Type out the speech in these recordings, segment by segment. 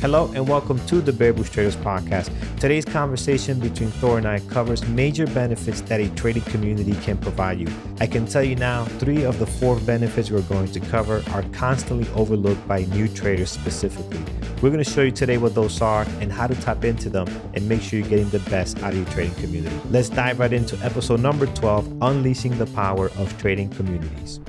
Hello and welcome to the Bear Bull Traders podcast. Today's conversation between Thor and I covers major benefits that a trading community can provide you. I can tell you now, three of the four benefits we're going to cover are constantly overlooked by new traders specifically. We're going to show you today what those are and how to tap into them and make sure you're getting the best out of your trading community. Let's dive right into episode number 12 Unleashing the Power of Trading Communities.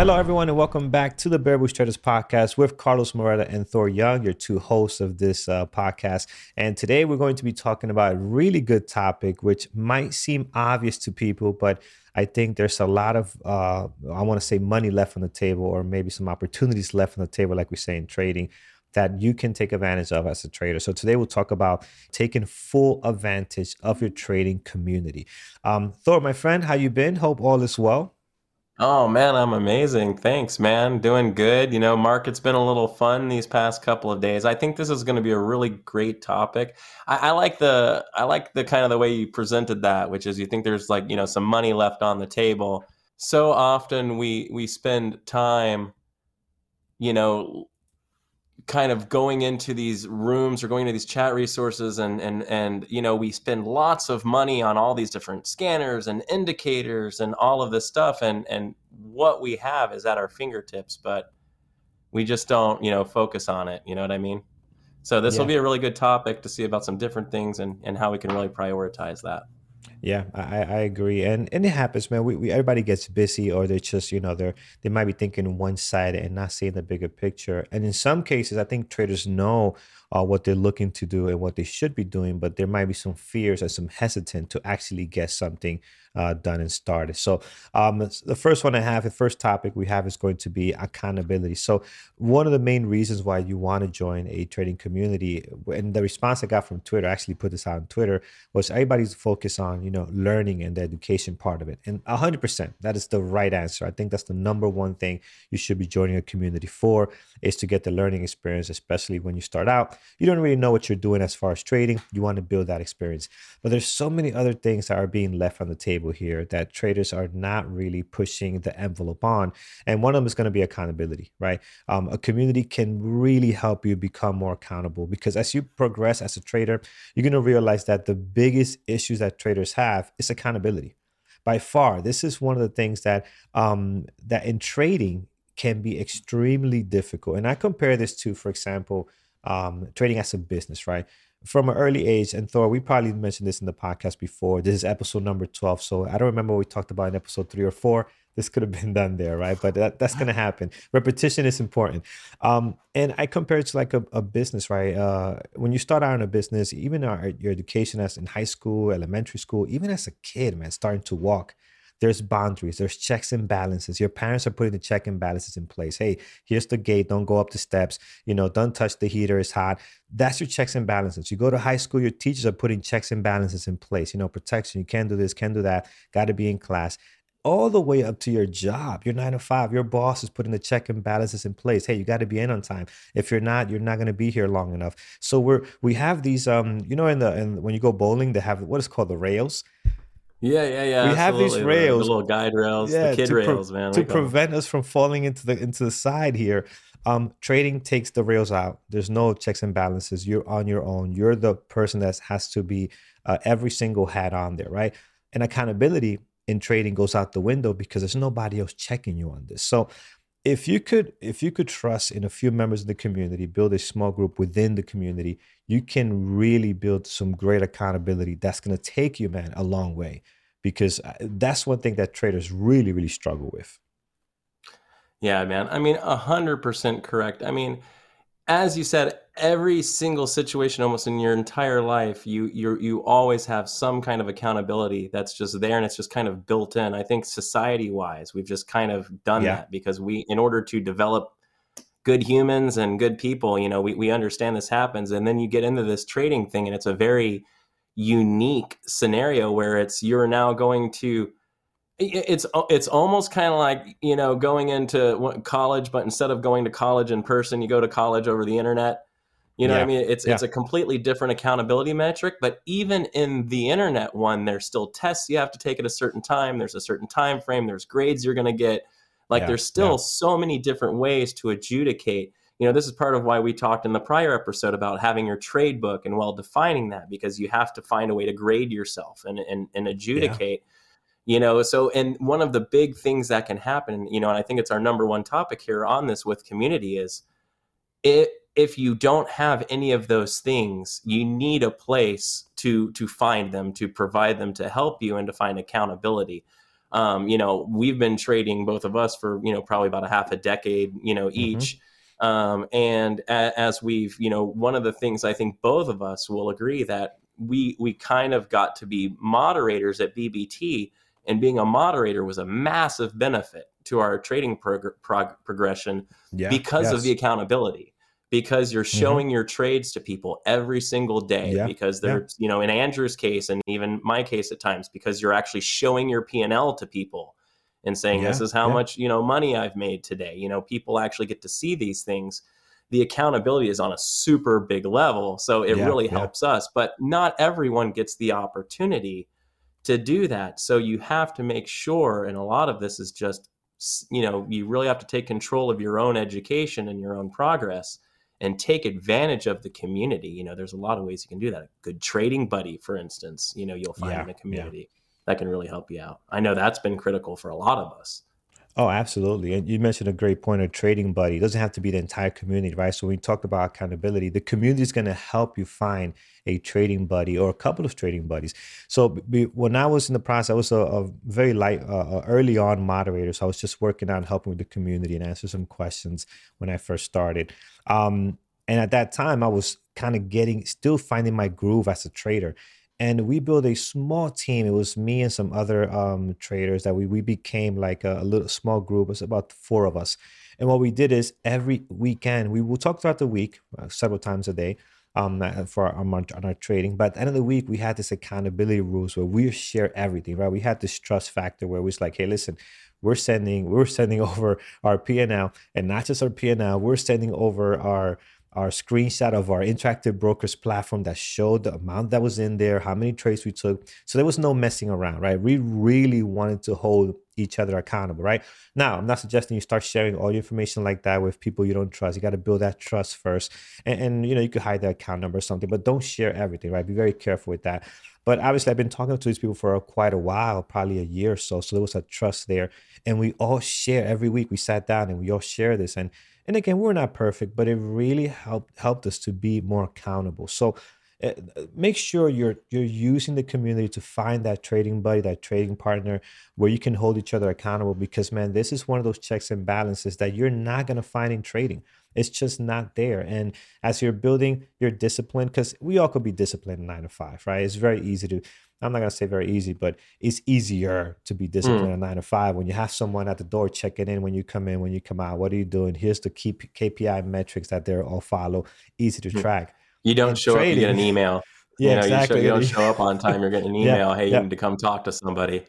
Hello, everyone, and welcome back to the Bear Bull Traders podcast with Carlos Moreta and Thor Young, your two hosts of this uh, podcast. And today we're going to be talking about a really good topic, which might seem obvious to people, but I think there's a lot of, uh, I want to say, money left on the table, or maybe some opportunities left on the table, like we say in trading, that you can take advantage of as a trader. So today we'll talk about taking full advantage of your trading community. Um, Thor, my friend, how you been? Hope all is well. Oh man, I'm amazing. Thanks, man. Doing good. You know, market's been a little fun these past couple of days. I think this is going to be a really great topic. I, I, like the I like the kind of the way you presented that, which is you think there's like you know some money left on the table. So often we we spend time, you know, kind of going into these rooms or going to these chat resources and and and you know we spend lots of money on all these different scanners and indicators and all of this stuff. And and what we have is at our fingertips but we just don't you know focus on it. You know what i mean? So this yeah. will be a really good topic to see about some different things and and how we can really prioritize that yeah, I, I agree, and and it happens, man. We, we everybody gets busy, or they're just you know they're they might be thinking one side and not seeing the bigger picture. And in some cases, I think traders know uh, what they're looking to do and what they should be doing, but there might be some fears and some hesitant to actually get something uh, done and started. So um, the first one I have, the first topic we have is going to be accountability. So one of the main reasons why you want to join a trading community, and the response I got from Twitter, I actually put this out on Twitter, was everybody's focus on you know learning and the education part of it, and hundred percent that is the right answer. I think that's the number one thing you should be joining a community for is to get the learning experience, especially when you start out. You don't really know what you're doing as far as trading. You want to build that experience, but there's so many other things that are being left on the table table here that traders are not really pushing the envelope on. And one of them is going to be accountability, right? Um, a community can really help you become more accountable because as you progress as a trader, you're going to realize that the biggest issues that traders have is accountability. By far, this is one of the things that um, that in trading can be extremely difficult. And I compare this to, for example, um, trading as a business, right? From an early age, and Thor, we probably mentioned this in the podcast before. This is episode number 12. So I don't remember what we talked about in episode three or four. This could have been done there, right? But that, that's going to happen. Repetition is important. Um, and I compare it to like a, a business, right? Uh, when you start out in a business, even our, your education as in high school, elementary school, even as a kid, man, starting to walk, there's boundaries, there's checks and balances. Your parents are putting the check and balances in place. Hey, here's the gate, don't go up the steps, you know, don't touch the heater, it's hot. That's your checks and balances. You go to high school, your teachers are putting checks and balances in place, you know, protection, you can't do this, can't do that, got to be in class all the way up to your job, your nine to five, your boss is putting the check and balances in place. Hey, you got to be in on time. If you're not, you're not going to be here long enough. So we're we have these um, you know, in the and when you go bowling, they have what is called the rails. Yeah, yeah, yeah. We have these rails, the, the little guide rails, yeah, the kid rails, man, to prevent us from falling into the into the side here. Um, trading takes the rails out. There's no checks and balances. You're on your own. You're the person that has to be uh, every single hat on there, right? And accountability in trading goes out the window because there's nobody else checking you on this. So if you could if you could trust in a few members of the community build a small group within the community you can really build some great accountability that's going to take you man a long way. Because uh, that's one thing that traders really really struggle with. Yeah man. I mean 100% correct. I mean as you said, every single situation almost in your entire life, you you you always have some kind of accountability that's just there and it's just kind of built in. I think society wise, we've just kind of done yeah. that because we in order to develop good humans and good people, you know, we, we understand this happens. And then you get into this trading thing and it's a very unique scenario where it's you're now going to it's uh, it's almost kind of like you know going into college but instead of going to college in person you go to college over the internet you know yeah. what i mean it's yeah. it's a completely different accountability metric but even in the internet one there's still tests you have to take at a certain time there's a certain time frame there's grades you're going to get like yeah. there's still so many different ways to adjudicate you know, this is part of why we talked in the prior episode about having your trade book and well defining that because you have to find a way to grade yourself and and, and adjudicate. You know, so and one of the big things that can happen, you know, and I think it's our number one topic here on this with community is it if you don't have any of those things, you need a place to to find them, to provide them, to help you, and to find accountability. Um, you know, we've been trading both of us for you know probably about a half a decade, you know, mm-hmm. each. Mm-hmm. Um, and a, as we've, you know, one of the things I think both of us will agree that we we kind of got to be moderators at BBT, and being a moderator was a massive benefit to our trading prog- prog- progression yeah, because yes. of the accountability because you're mm-hmm. showing mm-hmm. your trades to people every single day yeah. because they're yeah. you know in andrew's case and even my case at times because you're actually showing your p&l to people and saying yeah. this is how much you know money i've made today you know people actually get to see these things the accountability is on a super big level so it really helps us but not everyone gets the opportunity to do that so you have to make sure and a lot of this is just you know you really have to take control of your own education and your own progress and take advantage of the community. You know, there's a lot of ways you can do that. A good trading buddy, for instance, you know, you'll find yeah, in a community yeah. that can really help you out. I know that's been critical for a lot of us. Oh, absolutely. And you mentioned a great point of trading buddy. It doesn't have to be the entire community, right? So when we talked about accountability, the community is going to help you find a trading buddy or a couple of trading buddies. So when I was in the process, I was a, a very light, uh, uh, early on moderator. So I was just working on helping with the community and answer some questions when I first started. Um, and at that time, I was kind of getting, still finding my groove as a trader and we built a small team. It was me and some other um, traders that we we became like a, a, little small group. It was about four of us. And what we did is every weekend we will talk throughout the week, uh, several times a day, um, uh, for our, on our trading. But at the end of the week, we had this accountability rules where we share everything. Right? We had this trust factor where we was like, hey, listen, we're sending we're sending over our P and L, and not just our P and L. We're sending over our our screenshot of our interactive brokers platform that showed the amount that was in there, how many trades we took. So there was no messing around, right? We really wanted to hold each other accountable, right? Now, I'm not suggesting you start sharing all your information like that with people you don't trust. You got to build that trust first. And, and, you know, you could hide the account number or something, but don't share everything, right? Be very careful with that. But obviously, I've been talking to these people for quite a while, probably a year or so. So there was a trust there. And we all share every week. We sat down and we all share this. And and again, we're not perfect, but it really helped helped us to be more accountable. So uh, make sure you're you're using the community to find that trading buddy, that trading partner where you can hold each other accountable. Because man, this is one of those checks and balances that you're not gonna find in trading. It's just not there. And as you're building your discipline, because we all could be disciplined nine to five, right? It's very easy to I'm not gonna say very easy, but it's easier to be disciplined mm. at nine to five when you have someone at the door checking in when you come in, when you come out. What are you doing? Here's the key KPI metrics that they're all follow, easy to hmm. track. You don't and show trading, up, you get an email. Yeah, you know, exactly. You, show, you, don't show up on time, you're getting an email. yeah, hey, you yeah. need to come talk to somebody.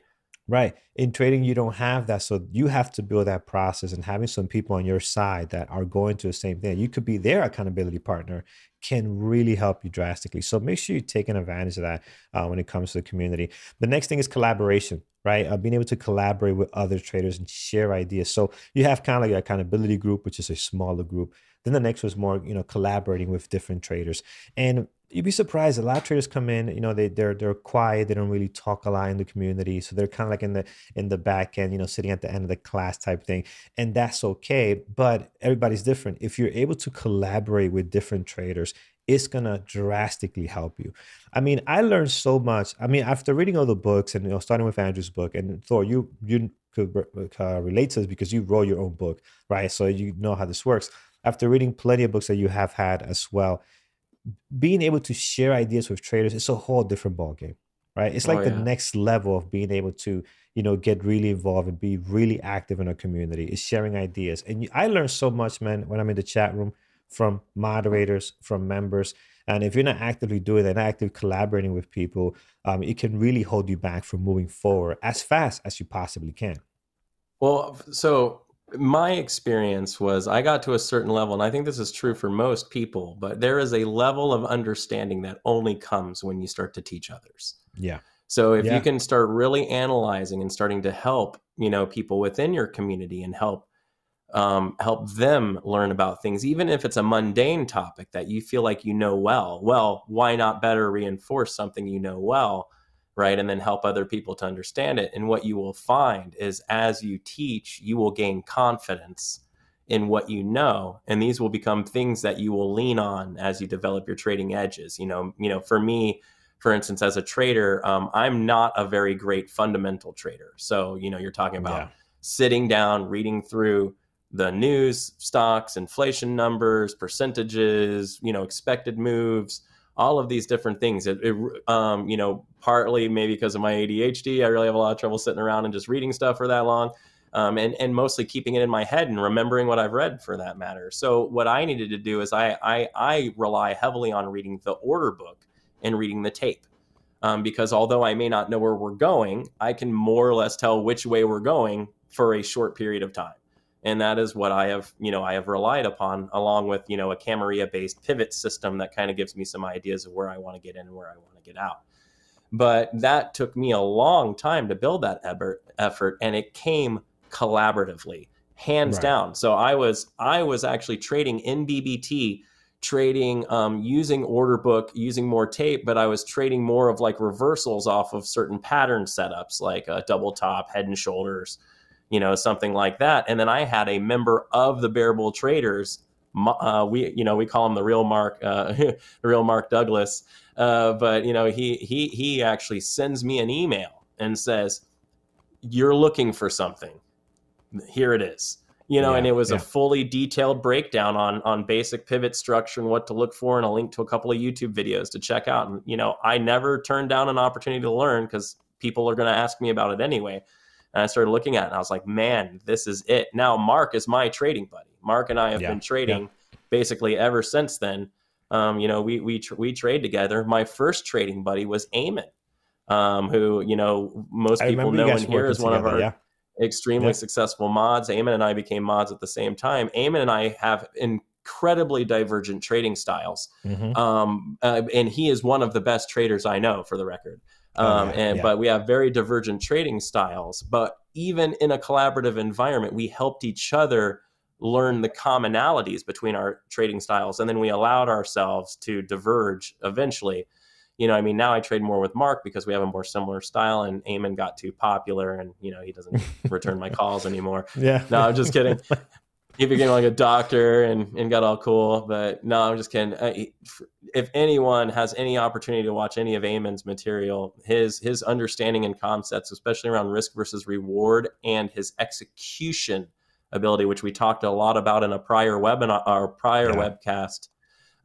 Right. In trading, you don't have that. So you have to build that process and having some people on your side that are going to the same thing. You could be their accountability partner can really help you drastically. So make sure you're taking advantage of that uh, when it comes to the community. The next thing is collaboration, right? Uh, being able to collaborate with other traders and share ideas. So you have kind of like your accountability group, which is a smaller group. Then the next was more, you know, collaborating with different traders. And you'd be surprised. A lot of traders come in, you know, they they're they're quiet. They don't really talk a lot in the community, so they're kind of like in the in the back end, you know, sitting at the end of the class type thing, and that's okay. But everybody's different. If you're able to collaborate with different traders, it's gonna drastically help you. I mean, I learned so much. I mean, after reading all the books and you know, starting with Andrew's book, and Thor, you you could uh, relate to this because you wrote your own book, right? So you know how this works. After reading plenty of books that you have had as well, being able to share ideas with traders is a whole different ballgame, right? It's like oh, the next level of being able to, you know, get really involved and be really active in a community is sharing ideas. And I learned so much, man, when I'm in the chat room from moderators, from members. And if you're not actively doing that, actively collaborating with people, um, it can really hold you back from moving forward as fast as you possibly can. Well, so my experience was I got to a certain level, and I think this is true for most people, but there is a level of understanding that only comes when you start to teach others. Yeah. So if yeah. you can start really analyzing and starting to help, you know, people within your community and help um, help them learn about things, even if it's a mundane topic that you feel like you know well. Well, why not better reinforce something you know well, right? And then help other people to understand it. And what you will find is as you teach, you will gain confidence in what you know and these will become things that you will lean on as you develop your trading edges you know you know for me for instance as a trader um, i'm not a very great fundamental trader so you know you're talking about yeah. sitting down reading through the news stocks inflation numbers percentages you know expected moves all of these different things it, it um, you know partly maybe because of my adhd i really have a lot of trouble sitting around and just reading stuff for that long um, and and mostly keeping it in my head and remembering what I've read for that matter. So what I needed to do is I I, I rely heavily on reading the order book and reading the tape. Um, because although I may not know where we're going, I can more or less tell which way we're going for a short period of time. And that is what I have, you know, I have relied upon along with, you know, a Camarilla based pivot system that kind of gives me some ideas of where I want to get in and where I want to get out. But that took me a long time to build that effort, and it came collaboratively, hands right. down. So I was I was actually trading in BBT, trading um, using order book, using more tape, but I was trading more of like reversals off of certain pattern setups, like a double top, head and shoulders, you know, something like that. And then I had a member of the Bear Bull Traders. Uh, we, you know, we call him the real Mark, uh, the real Mark Douglas. Uh, but you know, he he he actually sends me an email and says, "You're looking for something." here it is you know yeah, and it was yeah. a fully detailed breakdown on on basic pivot structure and what to look for and a link to a couple of youtube videos to check out and you know i never turned down an opportunity to learn because people are going to ask me about it anyway and i started looking at it and i was like man this is it now mark is my trading buddy mark and i have yeah, been trading basically ever since then um, you know we we tr- we trade together my first trading buddy was Eamon, um, who you know most people know and here is one together, of our extremely yep. successful mods. Eamon and I became mods at the same time. Eamon and I have incredibly divergent trading styles, mm-hmm. um, uh, and he is one of the best traders I know, for the record. Oh, um, oh, yeah, and yeah. but we have very divergent trading styles. But even in a collaborative environment, we helped each other learn the commonalities between our trading styles, and then we allowed ourselves to diverge eventually you know, I mean, now I trade more with Mark because we have a more similar style, and Eamon got too popular, and you know, he doesn't return my calls anymore. Yeah. No, I'm just kidding. he became like a doctor and, and got all cool. But no, I'm just kidding. If anyone has any opportunity to watch any of Eamon's material, his his understanding and concepts, especially around risk versus reward, and his execution ability, which we talked a lot about in a prior webinar, our prior yeah. webcast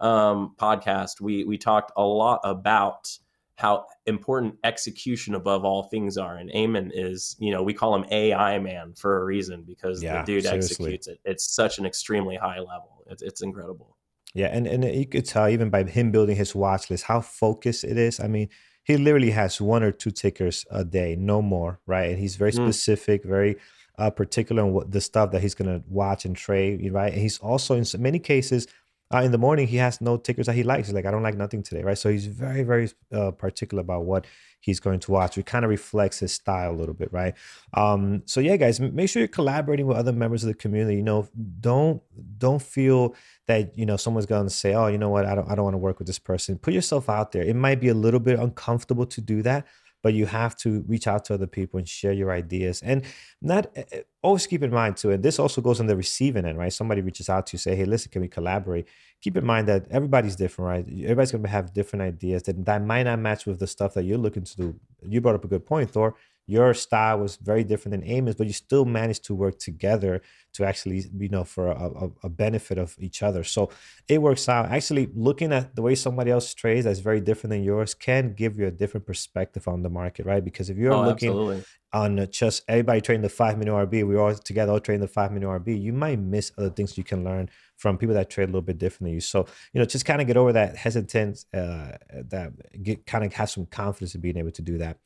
um, podcast, we we talked a lot about how important execution above all things are. And Eamon is, you know, we call him AI man for a reason because yeah, the dude seriously. executes it. It's such an extremely high level. It's, it's incredible. Yeah, and and you could tell even by him building his watch list how focused it is. I mean, he literally has one or two tickers a day, no more, right? And he's very mm. specific, mm. very uh, particular on what the stuff that he's going to watch and trade, right? And he's also in many cases uh, in the morning he has no tickers that he likes. He's like, I don't like nothing today, right? So he's very, very uh, particular about what he's going to watch. It kind of reflects his style a little bit, right? Um, so yeah, guys, make sure you're collaborating with other members of the community. You know, don't don't feel that you know someone's going to say, oh, you know what, I don't I don't want to work with this person. Put yourself out there. It might be a little bit uncomfortable to do that, but you have to reach out to other people and share your ideas and not eh, eh, always keep in mind too and this also goes on the receiving end right? Somebody reaches out to you say hey listen can we collaborate? Keep in mind that everybody's different right? Everybody's going to have different ideas that, that might not match with the stuff that you're looking to do. You brought up a good point thor. Your style was very different than Eamon's, but you still managed to work together to actually, you know, for a, a, benefit of each other. So it works out. Actually, looking at the way somebody else trades that's very different than yours can give you a different perspective on the market, right? Because if you're oh, looking absolutely. on just everybody trading the five minute RB, we all together all trading the five minute RB, you might miss other things you can learn from people that trade a little bit differently. you. So, you know, just kind of get over that hesitance, uh, that get kind of have some confidence in being able to do that.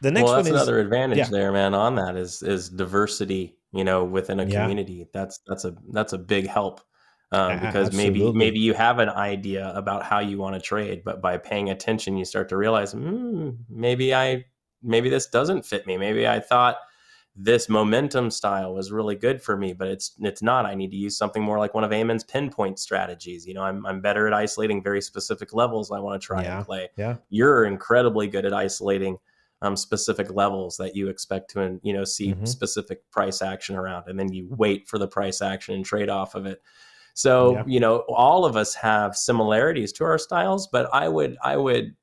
The next well, that's one is another advantage yeah. there, man. On that is is diversity. You know, within a community, that's that's a that's a big help. Um, because Absolutely. maybe maybe you have an idea about how you want to trade, but by paying attention, you start to realize, mm, maybe I maybe this doesn't fit me. Maybe I thought this momentum style was really good for me, but it's it's not. I need to use something more like one of Eamon's pinpoint strategies. You know, I'm I'm better at isolating very specific levels I want to try Yeah. and play. Yeah. You're incredibly good at isolating um, specific levels that you expect to you know see Mhm. specific price action around, and then you wait for the price action and trade off of it. So Yeah. you know, all of us have similarities to our styles, but I would I would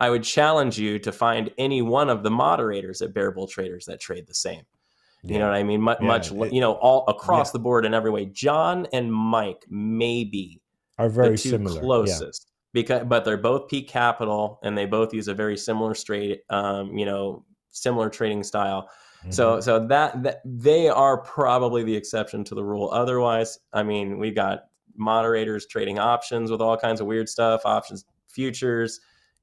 I would challenge you to find any one of the moderators at Bear Bull Traders that trade the same. You know what I mean? Much, Yeah, much it- you know, all across the board in every way. John and Mike maybe Are very the two similar. Yeah. closest because, but they're both peak capital and they both use a very similar straight, um, you know, similar trading style. So, Mhm. so that, that they are probably the exception to the rule. Otherwise, I mean, we got moderators trading options with all kinds of weird stuff, options, futures,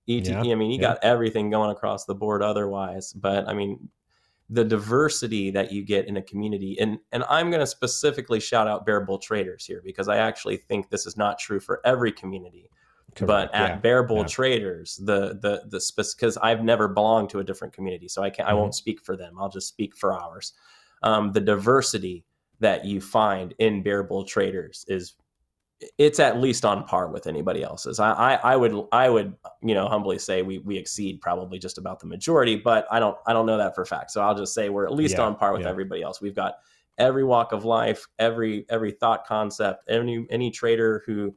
ET. Yeah, I mean, you yeah. got everything going across the board. Otherwise, but I mean, the diversity that you get in a community, and and I'm going to specifically shout out Bear Bull Traders here because I actually think this is not true for every community but at yeah, Bear Bull yeah. Traders, the the the because I've never belonged to a different community, so I can not I won't speak for them. I'll just speak for ours. Um, the diversity that you find in Bear Bull Traders is it's at least on par with anybody else's. I, I I would I would you know humbly say we we exceed probably just about the majority, but I don't I don't know that for a fact. So I'll just say we're at least Yeah, on par with yeah. everybody else. We've got every walk of life, every every thought concept, any any trader who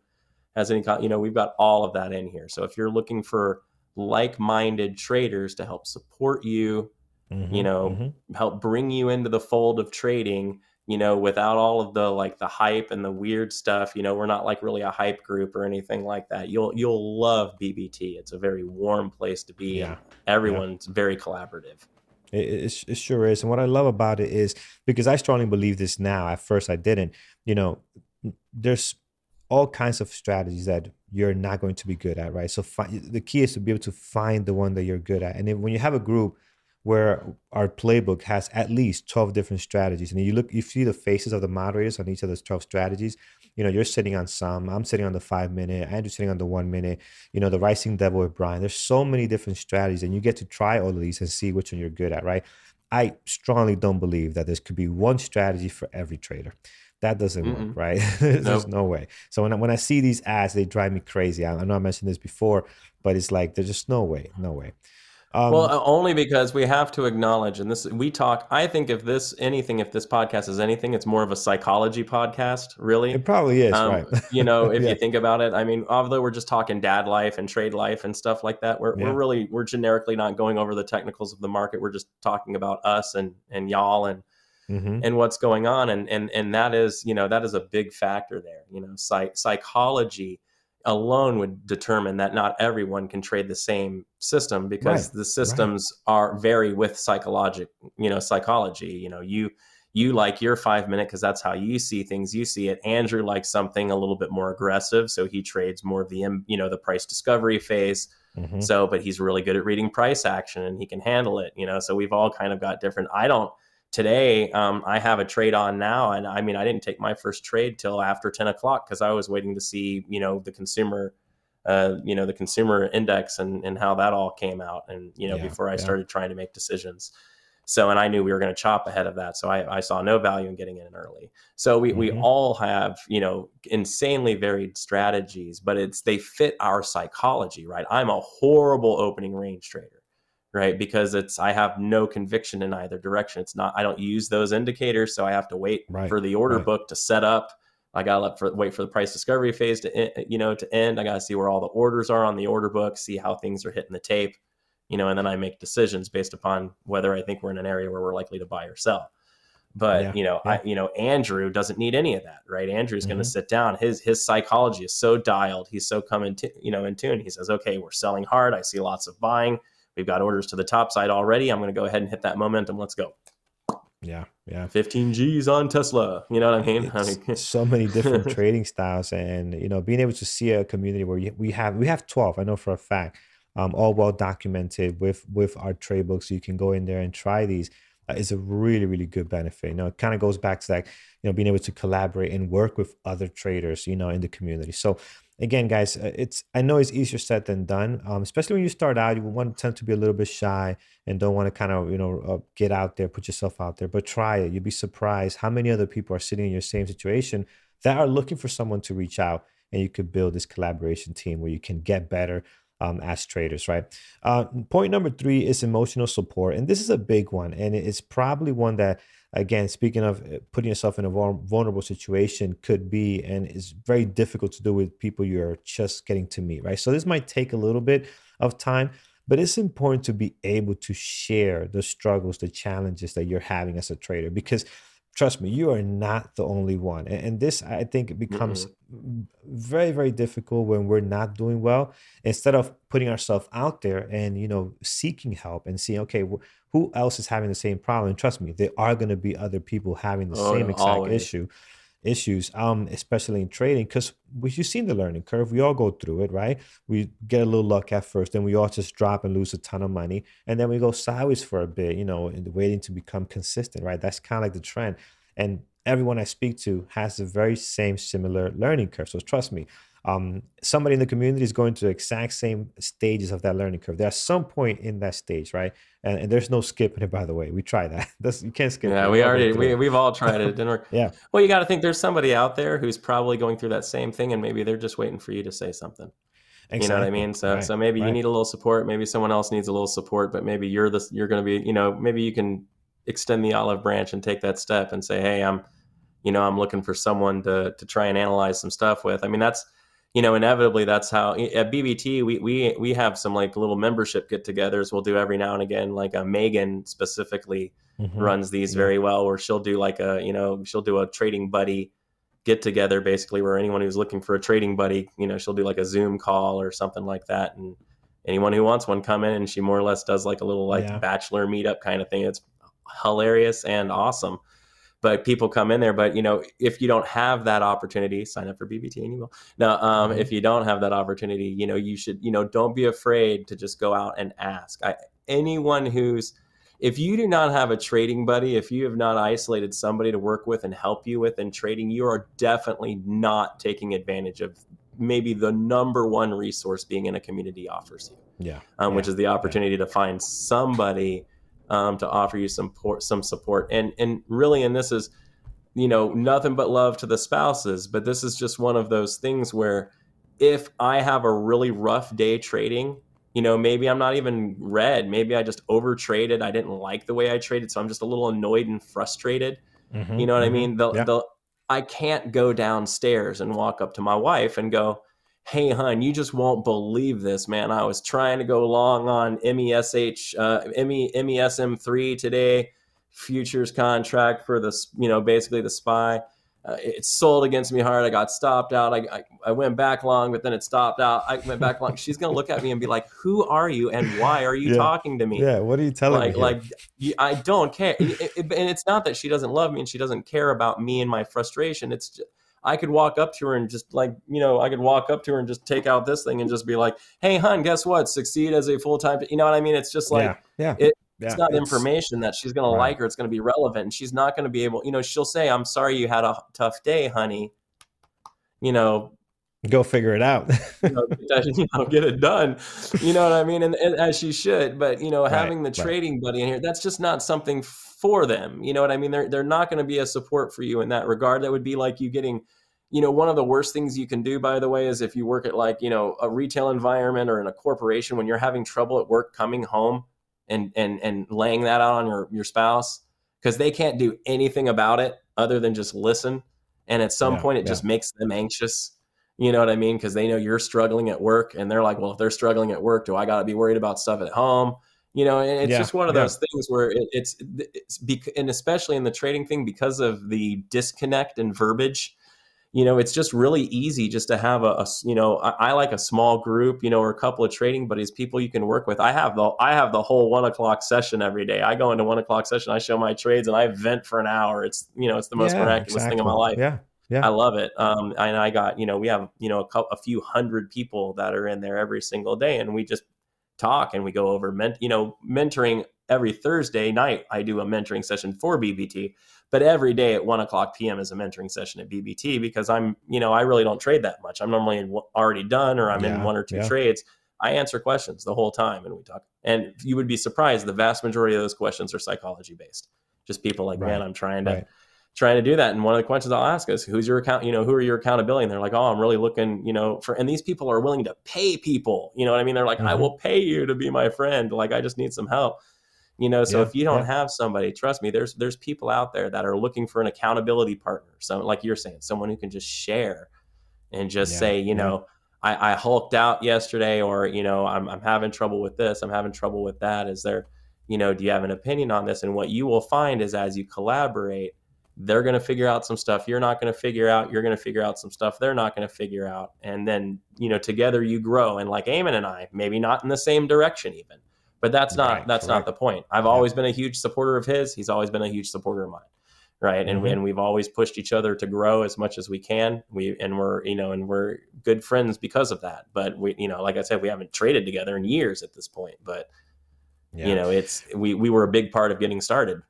has any you know we've got all of that in here so if you're looking for like-minded traders to help support you Mhm, you know, mhm. help bring you into the fold of trading you know without all of the like the hype and the weird stuff you know we're not like really a hype group or anything like that you'll you'll love bbt it's a very warm place to be Yeah, and everyone's very collaborative it it sure is. And what I love about it is because I strongly believe this now. At first, I didn't. You know, there's all kinds of strategies that you're not going to be good at, right? So fi- the key is to be able to find the one that you're good at. And then when you have a group where our playbook has at least 12 different strategies, and you look, you see the faces of the moderators on each of those 12 strategies. You know, you're sitting on some. I'm sitting on the five minute. Andrew's sitting on the one minute. You know, the Rising Devil with Brian. There's so many different strategies, and you get to try all of these and see which one you're good at, right? I strongly don't believe that there could be one strategy for every trader. That doesn't Mm-mm. work, right? There's Nope. no way. So when I, when I see these ads, they drive me crazy. I, I know I mentioned this before, but it's like there's just no way, no way. Um, well only because we have to acknowledge and this we talk i think if this anything if this podcast is anything it's more of a psychology podcast really it probably is, um, right? you know if Yeah. you think about it i mean although we're just talking dad life and trade life and stuff like that we're, Yeah. we're really we're generically not going over the technicals of the market we're just talking about us and and y'all and hmm and what's going on and and and that is you know that is a big factor there you know psych- psychology alone would determine that not everyone can trade the same system because Right, the systems are vary with psychologic you know psychology you know you you like your five minute because that's how you see things you see it andrew likes something a little bit more aggressive so he trades more of the you know the price discovery phase hmm so, but he's really good at reading price action and he can handle it, you know. So we've all kind of got different. I don't today. Um, I have a trade on now, and I mean, I didn't take my first trade till after ten o'clock because I was waiting to see, you know, the consumer, uh, you know, the consumer index and and how that all came out, and you know, Yeah, before I yeah. started trying to make decisions. So, and I knew we were going to chop ahead of that. So I, I saw no value in getting in early. So we, we Mhm. all have, you know, insanely varied strategies, but it's, they fit our psychology, right? I'm a horrible opening range trader, right? Because it's, I have no conviction in either direction. It's not, I don't use those indicators. So I have to wait Right, for the order right. book to set up. I got to let for, wait for the price discovery phase to, you know, to end. I got to see where all the orders are on the order book, see how things are hitting the tape you know, and then I make decisions based upon whether I think we're in an area where we're likely to buy or sell. But Yeah, you know, yeah. I you know, Andrew doesn't need any of that, right? Andrew's going Mhm. to sit down. His his psychology is so dialed. He's so come in, you know, in tune. He says, "Okay, we're selling hard. I see lots of buying. We've got orders to the top side already. I'm going to go ahead and hit that momentum. Let's go. Yeah, yeah. 15 G's on Tesla. You know what I mean? I mean, so many different trading styles, and you know, being able to see a community where you, we have we have twelve. I know for a fact, um, all well documented with with our trade books. You can go in there and try these. uh, is a really really good benefit. You know, it kind of goes back to that you know being able to collaborate and work with other traders you know in the community. So again, guys, uh, it's I know it's easier said than done. Um, especially when you start out, you want to tend to be a little bit shy and don't want to kind of you know uh, get out there, put yourself out there. But try it. You'd be surprised how many other people are sitting in your same situation that are looking for someone to reach out, and you could build this collaboration team where you can get better. Um, as traders, right? Uh, point number three is emotional support, and this is a big one, and it's probably one that again, speaking of uh, putting yourself in a vulnerable situation, could be and is very difficult to do with people you're just getting to meet, right? So this might take a little bit of time, but it's important to be able to share the struggles, the challenges that you're having as a trader because trust me, you are not the only one. And, and this, I think, becomes mm-hmm. very, very difficult when we're not doing well. Instead of putting ourselves out there and you know seeking help and seeing, okay, wh- who else is having the same problem? And trust me, there are going to be other people having the oh, same exact always. issue issues, um, especially in trading, because you've seen the learning curve. We all go through it, right? We get a little luck at first, then we all just drop and lose a ton of money, and then we go sideways for a bit, you know, waiting to become consistent, right? That's kind of like the trend. And everyone I speak to has the very same similar learning curve. So trust me, um, somebody in the community is going to the exact same stages of that learning curve. There's some point in that stage, right? And, and there's no skipping it. By the way, we try that. That's, you can't skip. Yeah, it. we already we we've all tried it. It didn't work. yeah. Well, you got to think there's somebody out there who's probably going through that same thing, and maybe they're just waiting for you to say something. Exactly. You know what I mean? So right. so maybe right. you need a little support. Maybe someone else needs a little support, but maybe you're the you're going to be you know maybe you can extend the olive branch and take that step and say, hey, I'm you know I'm looking for someone to to try and analyze some stuff with. I mean that's you know, inevitably that's how at BBT we we we have some like little membership get-togethers. We'll do every now and again. Like uh, Megan specifically mm-hmm. runs these yeah. very well, where she'll do like a you know she'll do a trading buddy get together basically where anyone who's looking for a trading buddy, you know, she'll do like a Zoom call or something like that, and anyone who wants one come in, and she more or less does like a little like yeah. bachelor meetup kind of thing. It's hilarious and awesome but people come in there. But you know, if you don't have that opportunity, sign up for BBT and you will. Now, um, mm-hmm. if you don't have that opportunity, you know, you should, you know, don't be afraid to just go out and ask. I, anyone who's if you do not have a trading buddy, if you have not isolated somebody to work with and help you with in trading, you are definitely not taking advantage of maybe the number one resource being in a community offers you. Yeah. Um, yeah. Which is the opportunity yeah. to find somebody um, to offer you some support, some support. And and really, and this is, you know, nothing but love to the spouses. But this is just one of those things where, if I have a really rough day trading, you know, maybe I'm not even red. Maybe I just over traded. I didn't like the way I traded, so I'm just a little annoyed and frustrated. Mm-hmm, you know what mm-hmm. I mean? The, yeah. the I can't go downstairs and walk up to my wife and go, hey hun you just won't believe this man. I was trying to go long on mesh uh, mesm3 today. Futures contract for this you know basically the spy. Uh, it sold against me hard. I got stopped out. I, I, I went back long but then it stopped out. I went back long. She's gonna look at me and be like who are you and why are you yeah. talking to me? Yeah what are you telling like, me like i don't care. It, it, and it's not that she doesn't love me and she doesn't care about me and my frustration. It's just I could walk up to her and just like, you know, I could walk up to her and just take out this thing and just be like, hey, hun, guess what? Succeed as a full time. You know what I mean? It's just like, yeah, yeah. It, it's not it's, information that she's going right. to like or it's going to be relevant. And she's not going to be able, you know, she'll say, I'm sorry you had a tough day, honey. You know, go figure it out. you, know, you, know, get it done. You know what I mean? And, and as she should. But, you know, right, having the right. trading buddy in here, that's just not something for them. You know what I mean? They're they're not going to be a support for you in that regard. That would be like you getting, you know, one of the worst things you can do, by the way, is if you work at like you know a retail environment or in a corporation when you're having trouble at work coming home and and and laying that out on your your spouse because they can't do anything about it other than just listen. And at some yeah, point, it yeah. just makes them anxious. You know what I mean? Because they know you're struggling at work, and they're like, "Well, if they're struggling at work, do I got to be worried about stuff at home?" You know and it's yeah, just one of yeah. those things where it, it's it's bec- and especially in the trading thing because of the disconnect and verbiage you know it's just really easy just to have a, a you know I, I, like a small group you know or a couple of trading buddies people you can work with i have the i have the whole one o'clock session every day i go into one o'clock session i show my trades and i vent for an hour it's you know it's the most yeah, miraculous exactly. thing in my life yeah yeah. I love it. Um, and I got, you know, we have, you know, a, couple, a few hundred people that are in there every single day, and we just talk and we go over, ment- you know, mentoring every Thursday night. I do a mentoring session for BBT, but every day at one o'clock PM is a mentoring session at BBT because I'm, you know, I really don't trade that much. I'm normally already done or I'm yeah, in one or two yeah. trades. I answer questions the whole time and we talk. And you would be surprised the vast majority of those questions are psychology based. Just people like, right. man, I'm trying to right. Trying to do that. And one of the questions I'll ask is, who's your account? You know, who are your accountability? And they're like, oh, I'm really looking, you know, for. And these people are willing to pay people. You know what I mean? They're like, mm-hmm. I will pay you to be my friend. Like, I just need some help you know so yeah, if you don't yeah. have somebody trust me there's there's people out there that are looking for an accountability partner so like you're saying someone who can just share and just yeah, say you know I, I hulked out yesterday or you know I'm, I'm having trouble with this i'm having trouble with that is there you know do you have an opinion on this and what you will find is as you collaborate they're going to figure out some stuff you're not going to figure out you're going to figure out some stuff they're not going to figure out and then you know together you grow and like Eamon and I maybe not in the same direction even but that's not right, that's correct. not the point. I've yeah. always been a huge supporter of his. He's always been a huge supporter of mine. Right. And, mm-hmm. and we've always pushed each other to grow as much as we can. We and we're, you know, and we're good friends because of that. But we, you know, like I said, we haven't traded together in years at this point. But yeah. you know, it's we we were a big part of getting started.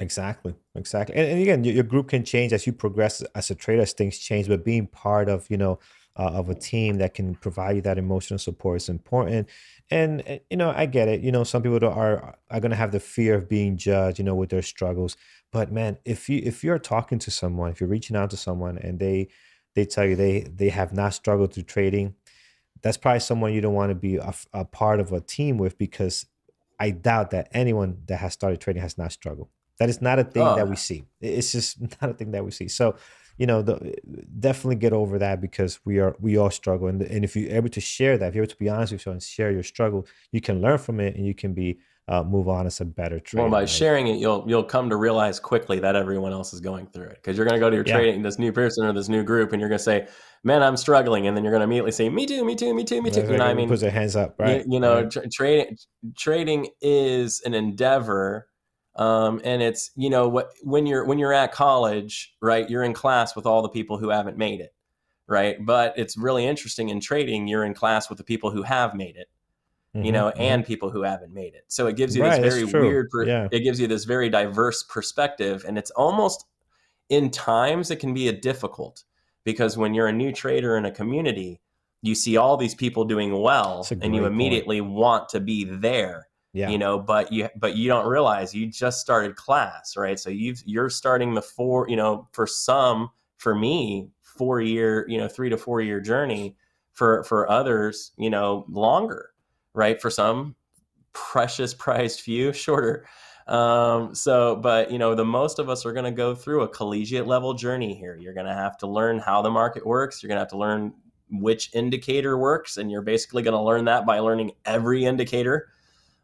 Exactly, exactly. And, and again, your, your, group can change as you progress as a trader, as things change. But being part of, you know, uh, of a team that can provide you that emotional support is important. And eh, you know, I get it. You know, some people are are going to have the fear of being judged, you know, with their struggles. But man, if you if you're talking to someone, if you're reaching out to someone, and they they tell you they they have not struggled through trading, that's probably someone you don't want to be a, a part of a team with because I doubt that anyone that has started trading has not struggled. That is not a thing oh. that we see. It's just not a thing that we see. So you know, the, definitely get over that because we are we all struggle, and, and if you're able to share that, if you're able to be honest with you and share your struggle, you can learn from it, and you can be uh, move on as a better trader. Well, by right? sharing it, you'll you'll come to realize quickly that everyone else is going through it because you're going to go to your yeah. trading this new person or this new group, and you're going to say, "Man, I'm struggling," and then you're going to immediately say, "Me too, me too, me too, me too." You know, I mean, puts their hands up, right? You, you know, right. Tra- trading trading is an endeavor um, and it's you know what when you're when you're at college right you're in class with all the people who haven't made it right but it's really interesting in trading you're in class with the people who have made it mm-hmm, you know mm-hmm. and people who haven't made it so it gives you right, this very weird per- yeah. it gives you this very diverse perspective and it's almost in times it can be a difficult because when you're a new trader in a community you see all these people doing well and you immediately point. want to be there yeah. you know but you but you don't realize you just started class right? So you've you're starting the four you know for some for me four year you know three to four year journey for for others you know longer right? For some precious prized few shorter. Um, so but you know the most of us are going to go through a collegiate level journey here. You're going to have to learn how the market works. You're going to have to learn which indicator works and you're basically going to learn that by learning every indicator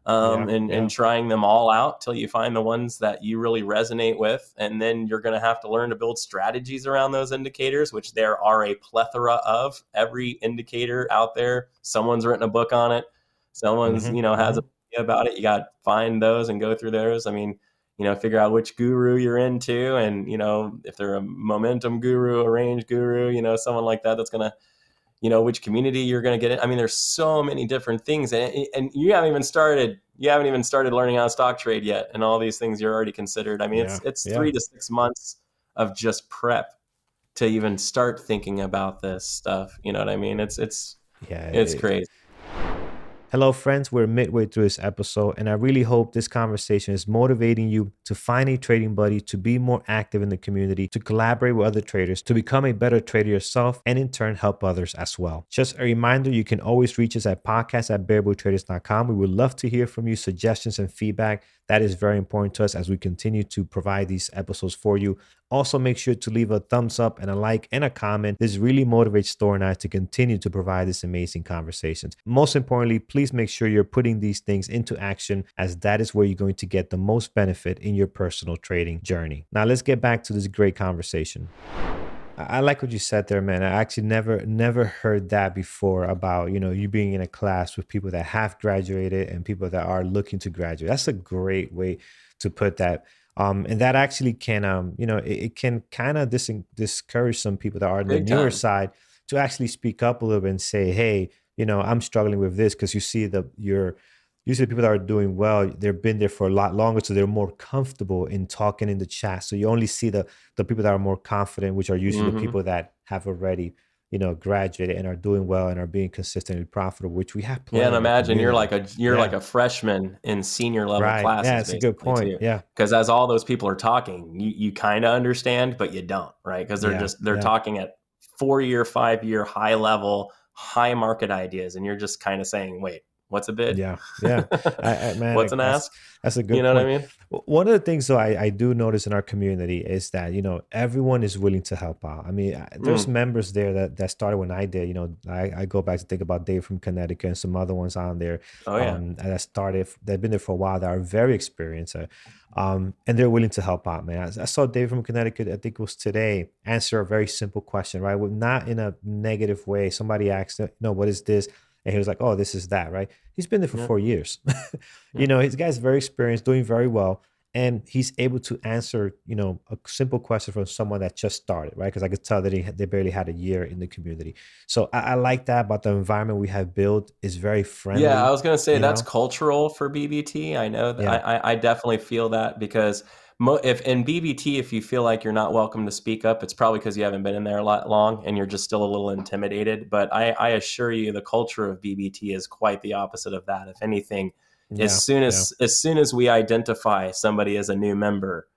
um, yeah, and, yeah. and trying them all out till you find the ones that you really resonate with. And then you're going to have to learn to build strategies around those indicators, which there are a plethora of. Every indicator out there, someone's written a book on it. Someone's, mm-hmm. you know, has mm-hmm. a about it. You got to find those and go through those. I mean, you know, figure out which guru you're into, and you know, if they're a momentum guru, a range guru, you know, someone like that that's going to you know which community you're going to get in. I mean there's so many different things and, and you haven't even started you haven't even started learning how to stock trade yet and all these things you're already considered. I mean yeah, it's it's yeah. three to six months of just prep to even start thinking about this stuff you know what i mean? It's it's yeah it's it, crazy Hello, friends. We're midway through this episode, and I really hope this conversation is motivating you to find a trading buddy, to be more active in the community, to collaborate with other traders, to become a better trader yourself, and in turn help others as well. Just a reminder you can always reach us at podcast at bearbulltraders.com. We would love to hear from you, suggestions, and feedback. That is very important to us as we continue to provide these episodes for you. Also, make sure to leave a thumbs up and a like and a comment. This really motivates Thor and I to continue to provide these amazing conversations. Most importantly, please make sure you're putting these things into action as that is where you're going to get the most benefit in your personal trading journey. Now, let's get back to this great conversation. I like what you said there, man. I actually never never heard that before about, you know, you being in a class with people that have graduated and people that are looking to graduate. That's a great way to put that. Um, and that actually can, um, you know, it, it can kind of dis- discourage some people that are on the newer time. side to actually speak up a little bit and say, hey, you know, I'm struggling with this because you see the your usually people that are doing well, they've been there for a lot longer, so they're more comfortable in talking in the chat. So you only see the the people that are more confident, which are usually mm-hmm. the people that have already you know graduated and are doing well and are being consistently profitable which we have yeah and imagine you're like a you're yeah. like a freshman in senior level right. classes yeah that's a good point too. yeah because as all those people are talking you, you kind of understand but you don't right because they're yeah. just they're yeah. talking at four year five year high level high market ideas and you're just kind of saying wait What's a bid? Yeah, yeah. I, I, man, What's an ask? That's a good. You know point. what I mean? One of the things, though, I, I do notice in our community is that you know everyone is willing to help out. I mean, there's mm. members there that that started when I did. You know, I, I go back to think about Dave from Connecticut and some other ones on there. Oh yeah. Um, that started. They've been there for a while. That are very experienced. Uh, um, and they're willing to help out, man. I, I, saw Dave from Connecticut. I think it was today. Answer a very simple question, right? Not in a negative way. Somebody asked, "No, what is this?" And he was like, "Oh, this is that, right?" He's been there for yeah. four years. you know, his guy's very experienced, doing very well, and he's able to answer, you know, a simple question from someone that just started, right? Because I could tell that he they barely had a year in the community. So I, I, like that about the environment we have built is very friendly. Yeah, I was gonna say that's know? cultural for BBT. I know that yeah. I, I definitely feel that because if in BBT, if you feel like you're not welcome to speak up, it's probably because you haven't been in there a lot long and you're just still a little intimidated. But I, I assure you, the culture of BBT is quite the opposite of that. If anything, yeah, as soon as yeah. as soon as we identify somebody as a new member,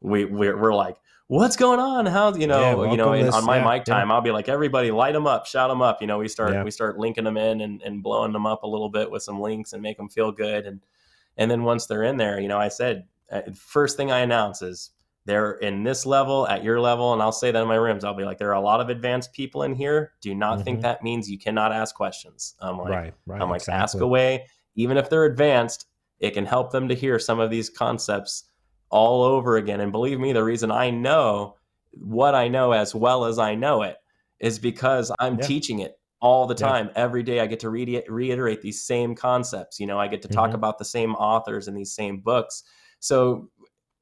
we we're, we're like, what's going on? How you know yeah, you know in, on my mic time, I'll be like, everybody light them up, shout them up. You know, we start we start linking them in and, and blowing them up a little bit with some links and make them feel good and and then once they're in there, you know, I said uh, first thing I announce is they're in this level at your level and i'll say that in my rooms i'll be like there are a lot of advanced people in here do not mm-hmm. think that means you cannot ask questions i'm like right, right, i'm like exactly. ask away even if they're advanced it can help them to hear some of these concepts all over again and believe me the reason i know what i know as well as i know it is because i'm yeah. teaching it all the time yeah. every day i get to re- reiterate these same concepts you know i get to talk mm-hmm. about the same authors and these same books so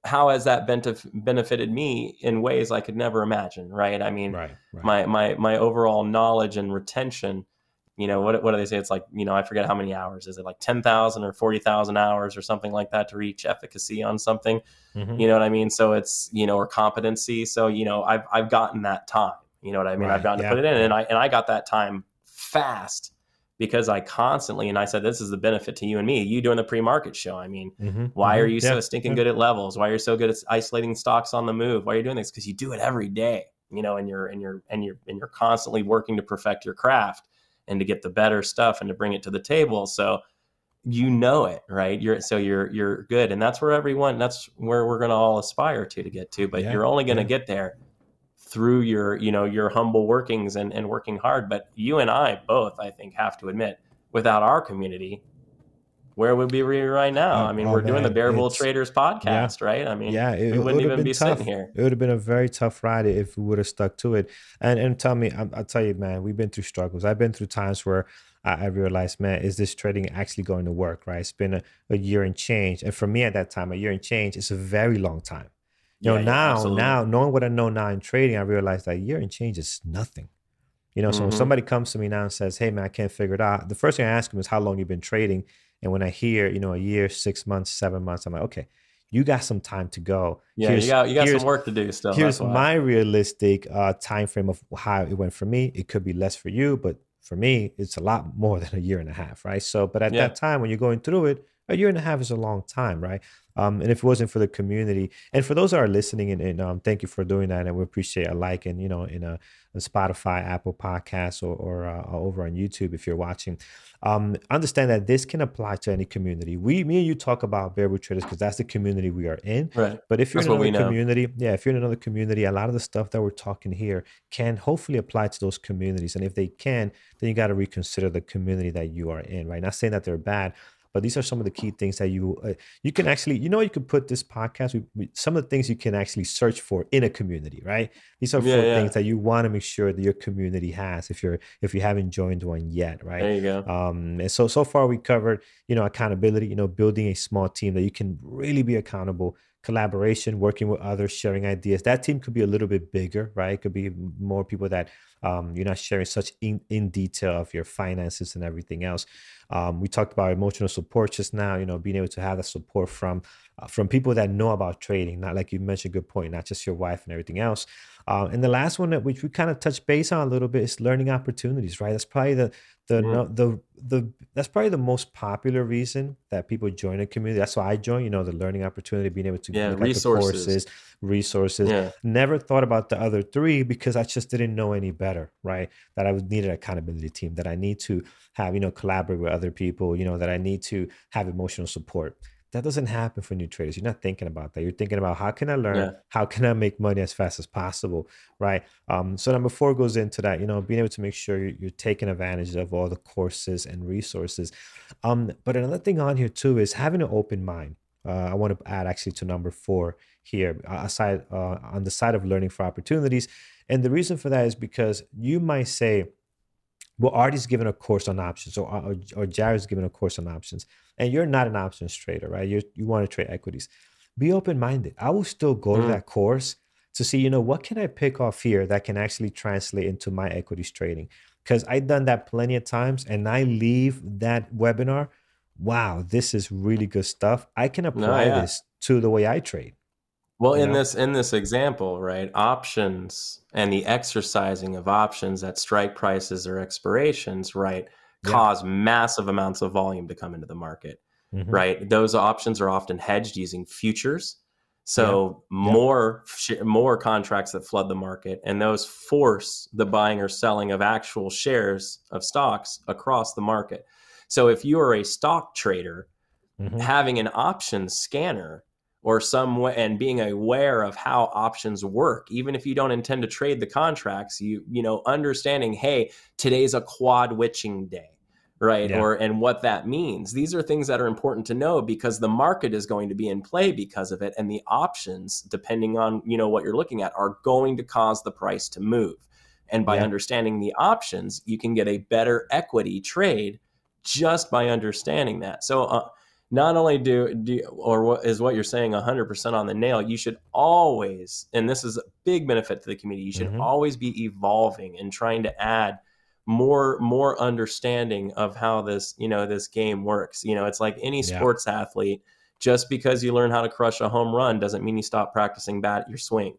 how has that benefited me in ways I could never imagine? Right. I mean, right, right. my, my, my overall knowledge and retention, you know, what, what do they say? It's like, you know, I forget how many hours is it like 10,000 or 40,000 hours or something like that to reach efficacy on something, mm-hmm. you know what I mean? So it's, you know, or competency. So, you know, I've, I've gotten that time, you know what I mean? Right, I've gotten yeah. to put it in and I, and I got that time fast because I constantly, and I said, this is the benefit to you and me, you doing the pre market show. I mean, mm-hmm, why mm-hmm, are you so stinking good at levels? Why are you so good at isolating stocks on the move? Why are you doing this? Because you do it every day, you know, and you're, and you're, and you're, and you're constantly working to perfect your craft and to get the better stuff and to bring it to the table. So, you know it, right? You're so you're you're good, and that's where everyone. That's where we're going to all aspire to to get to. But yeah, you're only going to yeah. get there through your you know your humble workings and, and working hard but you and i both i think have to admit without our community where would we be right now? Oh, I mean, oh, we're man, doing the Bear Bull Traders podcast, yeah, right? I mean, yeah, it, we wouldn't even be tough. sitting here. It would have been a very tough ride if we would have stuck to it. And and tell me, I, will tell you, man, we've been through struggles. I've been through times where I, I realized, man, is this trading actually going to work? Right? It's been a, a year and change, and for me at that time, a year and change is a very long time. You know, yeah, now, yeah, now knowing what I know now in trading, I realize that year and change is nothing. You know, so mm-hmm. when somebody comes to me now and says, "Hey, man, I can't figure it out," the first thing I ask them is, "How long you've been trading?" And when I hear, you know, a year, six months, seven months, I'm like, "Okay, you got some time to go." Yeah, here's, you got you got some work to do still. Here's my realistic uh, time frame of how it went for me. It could be less for you, but for me, it's a lot more than a year and a half, right? So, but at yeah. that time when you're going through it, a year and a half is a long time, right? Um, and if it wasn't for the community, and for those that are listening, and, and um, thank you for doing that, and we appreciate a like, and you know, in a, a Spotify, Apple Podcasts, or, or uh, over on YouTube if you're watching. Um, understand that this can apply to any community. We, me, and you talk about Bull traders because that's the community we are in. Right. But if you're that's in another community, yeah, if you're in another community, a lot of the stuff that we're talking here can hopefully apply to those communities. And if they can, then you got to reconsider the community that you are in. Right. Not saying that they're bad, but these are some of the key things that you uh, you can actually you know you can put this podcast we, we, some of the things you can actually search for in a community right these are yeah, four yeah. things that you want to make sure that your community has if you're if you haven't joined one yet right there you go um and so so far we covered you know accountability you know building a small team that you can really be accountable collaboration, working with others, sharing ideas. That team could be a little bit bigger, right? It could be more people that um, you're not sharing such in, in detail of your finances and everything else. Um, we talked about emotional support just now. You know, being able to have that support from uh, from people that know about trading, not like you mentioned, good point, not just your wife and everything else. Um, and the last one that which we kind of touched base on a little bit is learning opportunities, right? That's probably the the mm-hmm. the the that's probably the most popular reason that people join a community. That's why I joined. You know, the learning opportunity, being able to yeah, resources, courses, resources. Yeah. Never thought about the other three because I just didn't know any better, right? That I would need an accountability team. That I need to have, you know, collaborate with other people. You know, that I need to have emotional support that doesn't happen for new traders. You're not thinking about that. You're thinking about how can I learn? Yeah. How can I make money as fast as possible? Right. Um, so number four goes into that, you know, being able to make sure you're, you're taking advantage of all the courses and resources. Um, but another thing on here too is having an open mind. Uh, I want to add actually to number four here, uh, aside uh, on the side of learning for opportunities. And the reason for that is because you might say, well, Artie's given a course on options, or, or, or Jared's given a course on options and you're not an options trader, right? You you want to trade equities. Be open minded. I will still go mm. to that course to see, you know, what can I pick off here that can actually translate into my equities trading? Because I've done that plenty of times, and I leave that webinar. Wow, this is really good stuff. I can apply no, yeah. this to the way I trade. Well, in know? this in this example, right, options and the exercising of options at strike prices or expirations, right, cause massive amounts of volume to come into the market, mm-hmm. right? Those options are often hedged using futures. So yeah. more yeah. more contracts that flood the market, and those force the buying or selling of actual shares of stocks across the market. So if you are a stock trader, mm-hmm. having an options scanner or some way and being aware of how options work even if you don't intend to trade the contracts you you know understanding hey today's a quad witching day right yeah. or and what that means these are things that are important to know because the market is going to be in play because of it and the options depending on you know what you're looking at are going to cause the price to move and by yeah. understanding the options you can get a better equity trade just by understanding that so uh, not only do, do or what is what you're saying 100% on the nail you should always and this is a big benefit to the community you should mm-hmm. always be evolving and trying to add more more understanding of how this you know this game works you know it's like any sports yeah. athlete just because you learn how to crush a home run doesn't mean you stop practicing bat your swing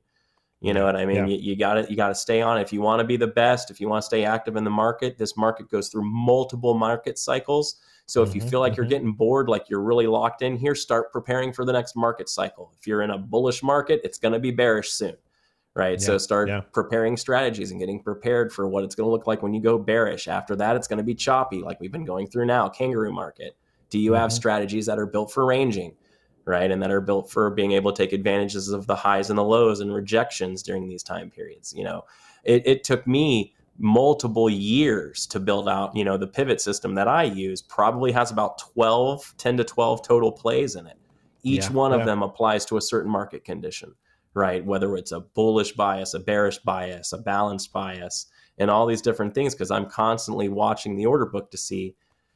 you know what i mean yeah. you, you got to you got to stay on it. if you want to be the best if you want to stay active in the market this market goes through multiple market cycles so if you mm-hmm, feel like mm-hmm. you're getting bored, like you're really locked in here, start preparing for the next market cycle. If you're in a bullish market, it's going to be bearish soon. Right. Yeah, so start yeah. preparing strategies and getting prepared for what it's going to look like when you go bearish. After that, it's going to be choppy, like we've been going through now, kangaroo market. Do you mm-hmm. have strategies that are built for ranging? right? And that are built for being able to take advantages of the highs and the lows and rejections during these time periods. You know, it, it took me multiple years to build out, you know, the pivot system that I use probably has about 12, 10 to 12 total plays in it. Each yeah, one of them applies to a certain market condition, right? Whether it's a bullish bias, a bearish bias, a balanced bias, and all these different things because I'm constantly watching the order book to see,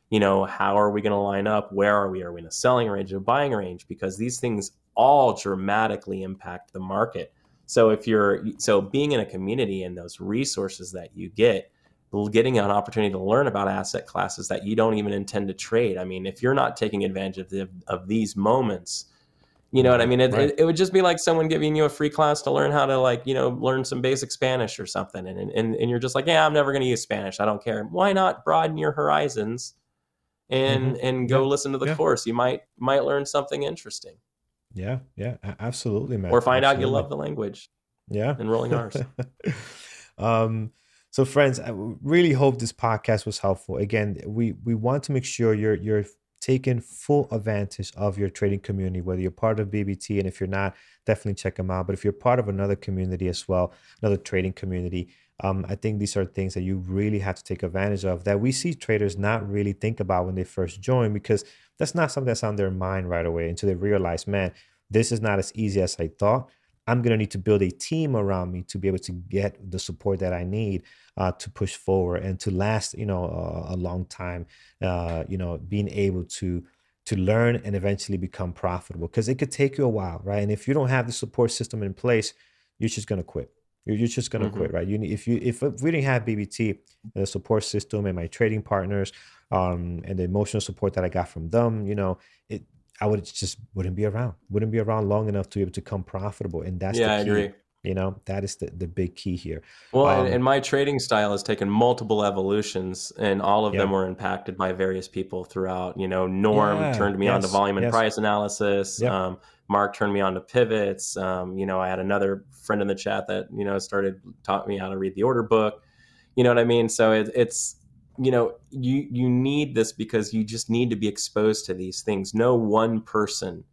you know, how are we going to line up? Where are we? Are we in a selling range, a buying range? Because these things all dramatically impact the market so if you're so being in a community and those resources that you get, getting an opportunity to learn about asset classes that you don't even intend to trade. I mean, if you're not taking advantage of, the, of these moments, you know what I mean? It, right. it, it, would just be like someone giving you a free class to learn how to like, you know, learn some basic Spanish or something. And, and, and you're just like, yeah, I'm never going to use Spanish. I don't care. Why not broaden your horizons and, mm-hmm. and go yeah. listen to the yeah. course? You might, might learn something interesting. Yeah, yeah, absolutely, man. Or find absolutely. out you love the language. Yeah, and rolling R's. um, so, friends, I really hope this podcast was helpful. Again, we we want to make sure you're you're taking full advantage of your trading community, whether you're part of BBT and if you're not, definitely check them out. But if you're part of another community as well, another trading community, um, I think these are things that you really have to take advantage of that we see traders not really think about when they first join because that's not something that's on their mind right away until they realize, man, this is not as easy as I thought. I'm going to need to build a team around me to be able to get the support that I need uh, to push forward and to last, you know, a, a long time. Uh, you know, being able to to learn and eventually become profitable because it could take you a while, right? And if you don't have the support system in place, you're just gonna quit. You're, you're just gonna mm-hmm. quit, right? You if you if, if we didn't have BBT, the support system and my trading partners, um, and the emotional support that I got from them, you know, it I would just wouldn't be around, wouldn't be around long enough to be able to become profitable. And that's yeah, I agree. You know, that is the, the big key here. Well, um, and, and, my trading style has taken multiple evolutions, and all of yeah. them were impacted by various people throughout. You know, Norm yeah, turned me yes, on to volume and yes. price analysis. Yep. Um, Mark turned me on to pivots. Um, you know, I had another friend in the chat that you know started taught me how to read the order book. You know what I mean? So it, it's you know you you need this because you just need to be exposed to these things. No one person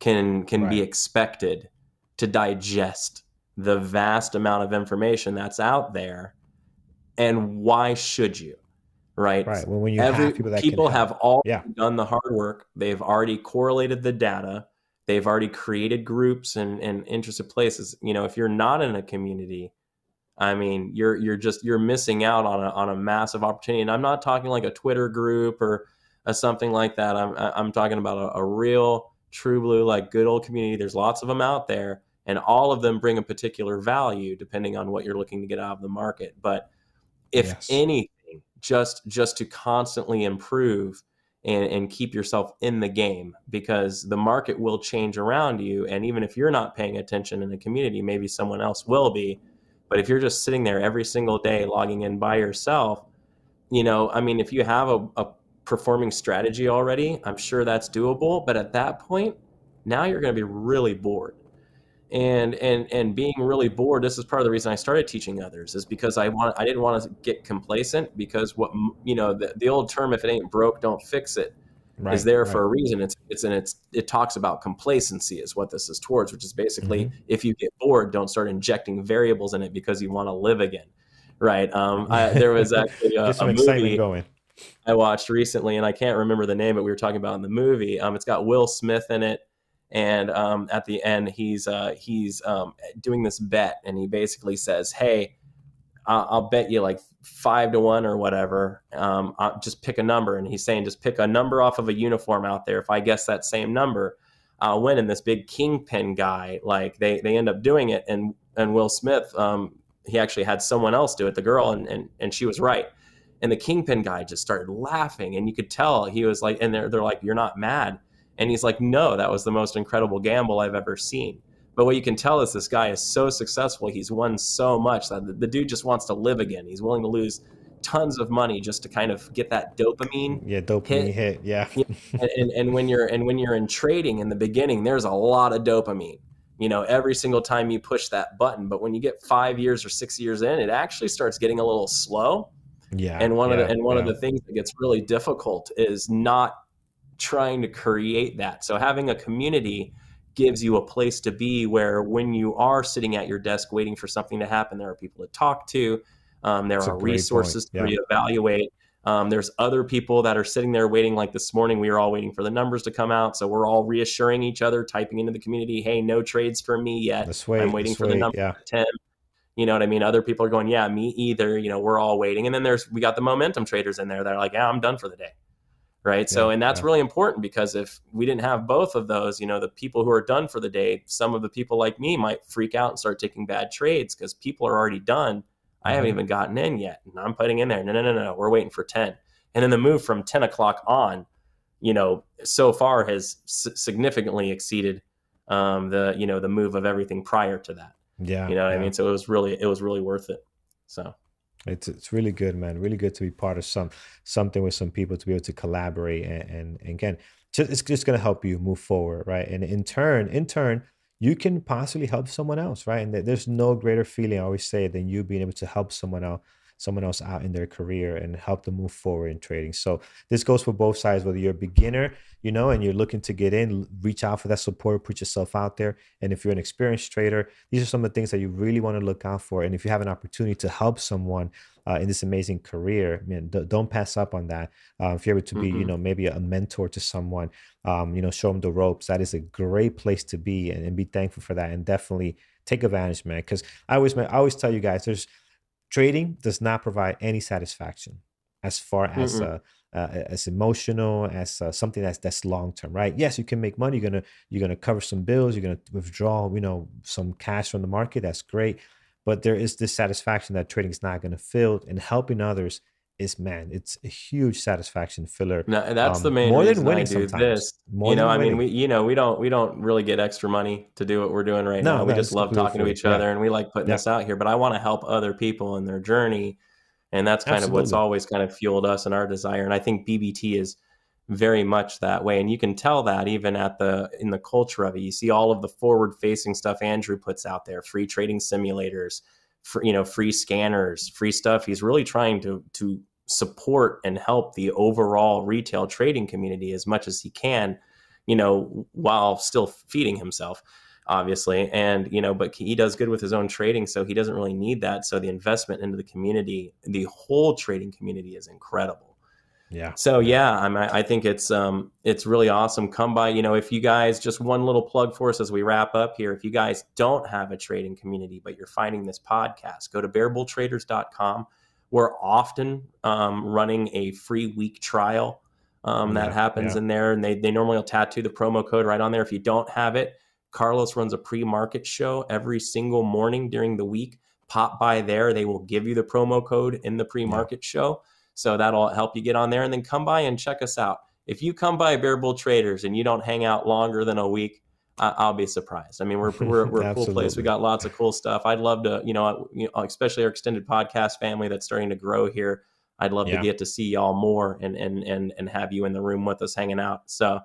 can can right. be expected to digest the vast amount of information that's out there and why should you right right well, when you Every, have people that people have all yeah. done the hard work they've already correlated the data they've already created groups and, and interested places. You know if you're not in a community i mean you're you're just you're missing out on a, on a massive opportunity. And i'm not talking like a twitter group or a, something like that. I'm i'm talking about a, a real true blue like good old community. There's lots of them out there and all of them bring a particular value depending on what you're looking to get out of the market. But if yes. anything just just to constantly improve and, and keep yourself in the game because the market will change around you. And even if you're not paying attention in the community maybe someone else will be. But if you're just sitting there every single day logging in by yourself you know i mean if you have a, a performing strategy already i'm sure that's doable. But at that point now you're going to be really bored and and and being really bored this is part of the reason i started teaching others is because i want i didn't want to get complacent because what you know the, the old term if it ain't broke don't fix it right, is there right. for a reason it's it's and it's it talks about complacency is what this is towards which is basically mm-hmm. if you get bored don't start injecting variables in it because you want to live again right um I, there was actually a, a movie going i watched recently and i can't remember the name but we were talking about in the movie um it's got will smith in it and um, at the end he's uh, he's um, doing this bet and he basically says hey I'll, bet you like five to one or whatever. Um, just pick a number. And he's saying just pick a number off of a uniform out there. If i guess that same number i'll win. And this big kingpin guy like they they end up doing it and and will smith um, he actually had someone else do it the girl and, and and she was right. And the kingpin guy just started laughing and you could tell he was like and they're, they're like you're not mad and he's like, no, that was the most incredible gamble I've ever seen. But what you can tell is this guy is so successful. He's won so much that the, dude just wants to live again. He's willing to lose tons of money just to kind of get that dopamine. Yeah, dopamine hit. hit yeah. and, and, and when you're and when you're in trading in the beginning, there's a lot of dopamine. You know, every single time you push that button. But when you get five years or six years in, it actually starts getting a little slow. Yeah. And one yeah, of the and one yeah. of the things that gets really difficult is not trying to create that. So having a community gives you a place to be where when you are sitting at your desk waiting for something to happen, there are people to talk to. Um, there That's are resources yeah. to reevaluate. Um, there's other people that are sitting there waiting. Like this morning, we were all waiting for the numbers to come out, so we're all reassuring each other, typing into the community, "Hey, no trades for me yet. Wait, I'm waiting for wait, the number yeah. ten. You know what I mean? Other people are going, "Yeah, me either." You know, we're all waiting, and then there's we got the momentum traders in there that are like, "Yeah, I'm done for the day." Right? So and that's yeah. really important because if we didn't have both of those you know the people who are done for the day some of the people like me might freak out and start taking bad trades because people are already done. I mm-hmm. haven't even gotten in yet and i'm putting in there no no no no we're waiting for 10 and then the move from 10 o'clock on you know so far has s- significantly exceeded um, the you know the move of everything prior to that. Yeah you know what yeah. i mean? So it was really it was really worth it. So it's it's really good, man. Really good to be part of some something with some people to be able to collaborate and, and, and again, just, it's just to help you move forward, right? And in turn, in turn, you can possibly help someone else, right? And there's no greater feeling I always say than you being able to help someone else someone else out in their career and help them move forward in trading. So this goes for both sides, whether you're a beginner, you know, and you're looking to get in, reach out for that support, put yourself out there. And if you're an experienced trader, these are some of the things that you really want to look out for. And if you have an opportunity to help someone uh, in this amazing career, man, don't pass up on that. Uh, if you're able to be, mm-hmm. you know, maybe a mentor to someone, um, you know, show them the ropes. That is a great place to be, and, and be thankful for that, and definitely take advantage, man. Because I always, I always tell you guys, there's trading does not provide any satisfaction as far as a, uh, as emotional as uh, something that's that's long term, right? Yes, you can make money. You're gonna you're gonna cover some bills. You're gonna withdraw, you know, some cash from the market. That's great, but there is this satisfaction that trading is not gonna fill, and helping others is man, it's a huge satisfaction filler. No, that's um, the main more than winning I do sometimes. this. More you know, I mean, we you know we don't we don't really get extra money to do what we're doing right no, now. We just love talking to each yeah. other, and we like putting yeah. this out here. But I want to help other people in their journey and that's kind Absolutely. of what's always kind of fueled us and our desire and i think bbt is very much that way and you can tell that even at the in the culture of it you see all of the forward facing stuff andrew puts out there free trading simulators for you know free scanners free stuff he's really trying to to support and help the overall retail trading community as much as he can you know while still feeding himself obviously. And, you know, but he does good with his own trading. So he doesn't really need that. So the investment into the community, the whole trading community is incredible. Yeah. So yeah, I'm, I think it's um it's really awesome. Come by, you know, if you guys just one little plug for us as we wrap up here. If you guys don't have a trading community, but you're finding this podcast, go to bearbulltraders.com. We're often um, running a free week trial um, that happens yeah. in there, and they they normally will tattoo the promo code right on there. If you don't have it, Carlos runs a pre market show every single morning during the week. Pop by there. They will give you the promo code in the pre market yeah. show. So that'll help you get on there. And then come by and check us out. If you come by Bear Bull Traders and you don't hang out longer than a week, I'll be surprised. I mean, we're we're, we're a cool place. We got lots of cool stuff. I'd love to, you know, especially our extended podcast family that's starting to grow here. I'd love yeah. to get to see y'all more and and and and have you in the room with us hanging out. So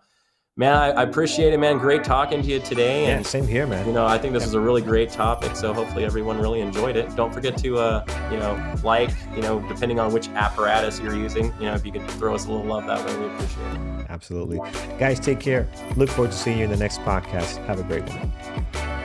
man, I, I, appreciate it, man. Great talking to you today. And, yeah, same here, man. You know, I think this is a really great topic. So hopefully everyone really enjoyed it. Don't forget to, uh, you know, like, you know, depending on which apparatus you're using, you know, if you could throw us a little love that way, we appreciate it. Absolutely. Guys, take care. Look forward to seeing you in the next podcast. Have a great one.